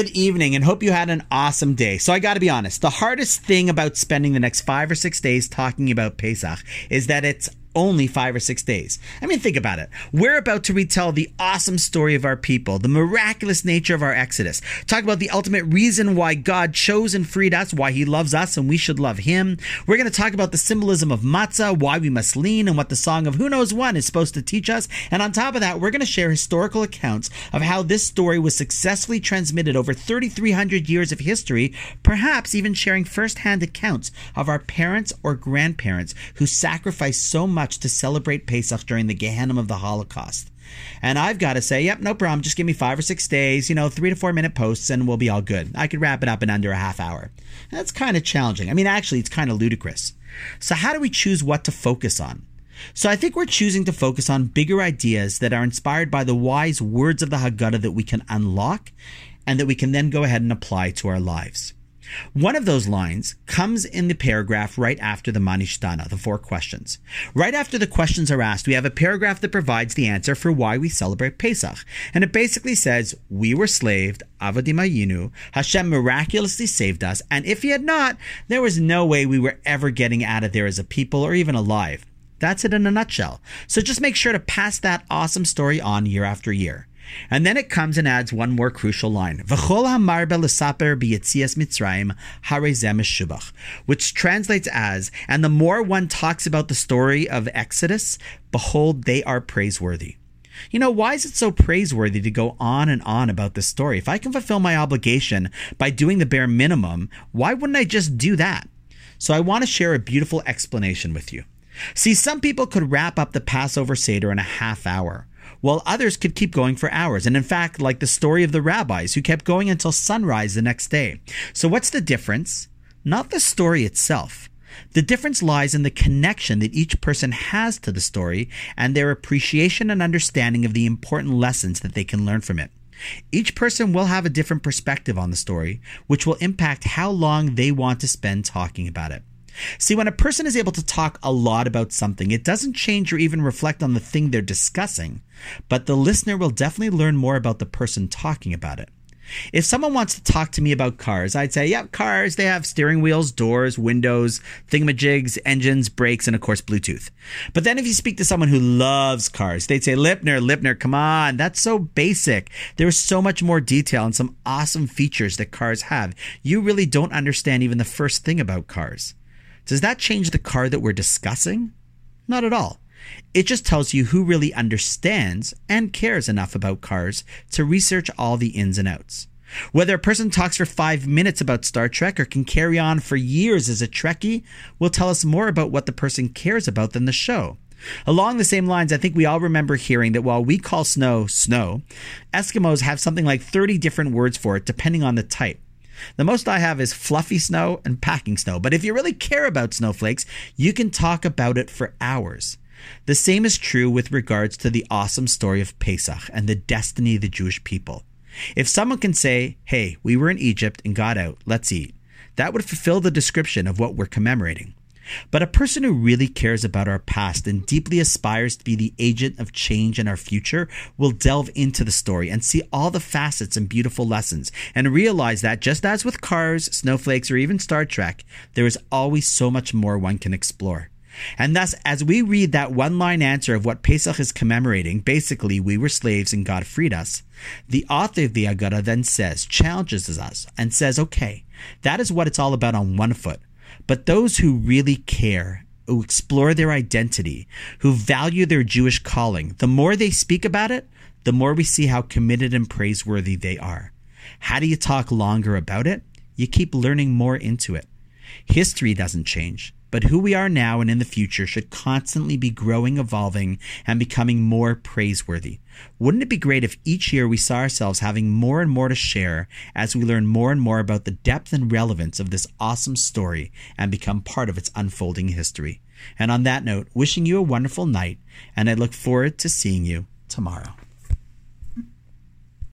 Good evening and hope you had an awesome day. So, I got to be honest, the hardest thing about spending the next five or six days talking about Pesach is that it's only five or six days. I mean, think about it. We're about to retell the awesome story of our people, the miraculous nature of our exodus, talk about the ultimate reason why God chose and freed us, why he loves us and we should love him. We're going to talk about the symbolism of matzah, why we must lean, and what the song of Who Knows One is supposed to teach us. And on top of that, we're going to share historical accounts of how this story was successfully transmitted over 3,300 years of history, perhaps even sharing firsthand accounts of our parents or grandparents who sacrificed so much much to celebrate Pesach during the Gehenna of the Holocaust. And I've got to say, yep, no problem. Just give me five or six days, you know, three to four minute posts, and we'll be all good. I could wrap it up in under a half hour. That's kind of challenging. I mean, actually, it's kind of ludicrous. So, how do we choose what to focus on? So, I think we're choosing to focus on bigger ideas that are inspired by the wise words of the Haggadah that we can unlock and that we can then go ahead and apply to our lives. One of those lines comes in the paragraph right after the Manishtana, the four questions. Right after the questions are asked, we have a paragraph that provides the answer for why we celebrate Pesach. And it basically says, We were slaved, Avadim Hayinu, Hashem miraculously saved us, and if he had not, there was no way we were ever getting out of there as a people or even alive. That's it in a nutshell. So just make sure to pass that awesome story on year after year. And then it comes and adds one more crucial line. Which translates as, and the more one talks about the story of Exodus, behold, they are praiseworthy. You know, why is it so praiseworthy to go on and on about this story? If I can fulfill my obligation by doing the bare minimum, why wouldn't I just do that? So I want to share a beautiful explanation with you. See, some people could wrap up the Passover Seder in a half hour while others could keep going for hours. And in fact, like the story of the rabbis who kept going until sunrise the next day. So, what's the difference? Not the story itself. The difference lies in the connection that each person has to the story and their appreciation and understanding of the important lessons that they can learn from it. Each person will have a different perspective on the story, which will impact how long they want to spend talking about it. See, when a person is able to talk a lot about something, it doesn't change or even reflect on the thing they're discussing, but the listener will definitely learn more about the person talking about it. If someone wants to talk to me about cars, I'd say, yep, cars, they have steering wheels, doors, windows, thingamajigs, engines, brakes, and of course, Bluetooth. But then if you speak to someone who loves cars, they'd say, Lipner, Lipner, come on, that's so basic. There's so much more detail and some awesome features that cars have. You really don't understand even the first thing about cars. Does that change the car that we're discussing? Not at all. It just tells you who really understands and cares enough about cars to research all the ins and outs. Whether a person talks for five minutes about Star Trek or can carry on for years as a Trekkie will tell us more about what the person cares about than the show. Along the same lines, I think we all remember hearing that while we call snow snow, Eskimos have something like 30 different words for it depending on the type. The most I have is fluffy snow and packing snow. But if you really care about snowflakes, you can talk about it for hours. The same is true with regards to the awesome story of Pesach and the destiny of the Jewish people. If someone can say, hey, we were in Egypt and got out, let's eat, that would fulfill the description of what we're commemorating. But a person who really cares about our past and deeply aspires to be the agent of change in our future will delve into the story and see all the facets and beautiful lessons and realize that just as with cars, snowflakes, or even Star Trek, there is always so much more one can explore. And thus, as we read that one line answer of what Pesach is commemorating, basically, we were slaves and God freed us, the author of the Haggadah then says, challenges us, and says, okay, that is what it's all about on one foot. But those who really care, who explore their identity, who value their Jewish calling, the more they speak about it, the more we see how committed and praiseworthy they are. How do you talk longer about it? You keep learning more into it. History doesn't change but who we are now and in the future should constantly be growing, evolving, and becoming more praiseworthy. Wouldn't it be great if each year we saw ourselves having more and more to share as we learn more and more about the depth and relevance of this awesome story and become part of its unfolding history? And on that note, wishing you a wonderful night, and I look forward to seeing you tomorrow.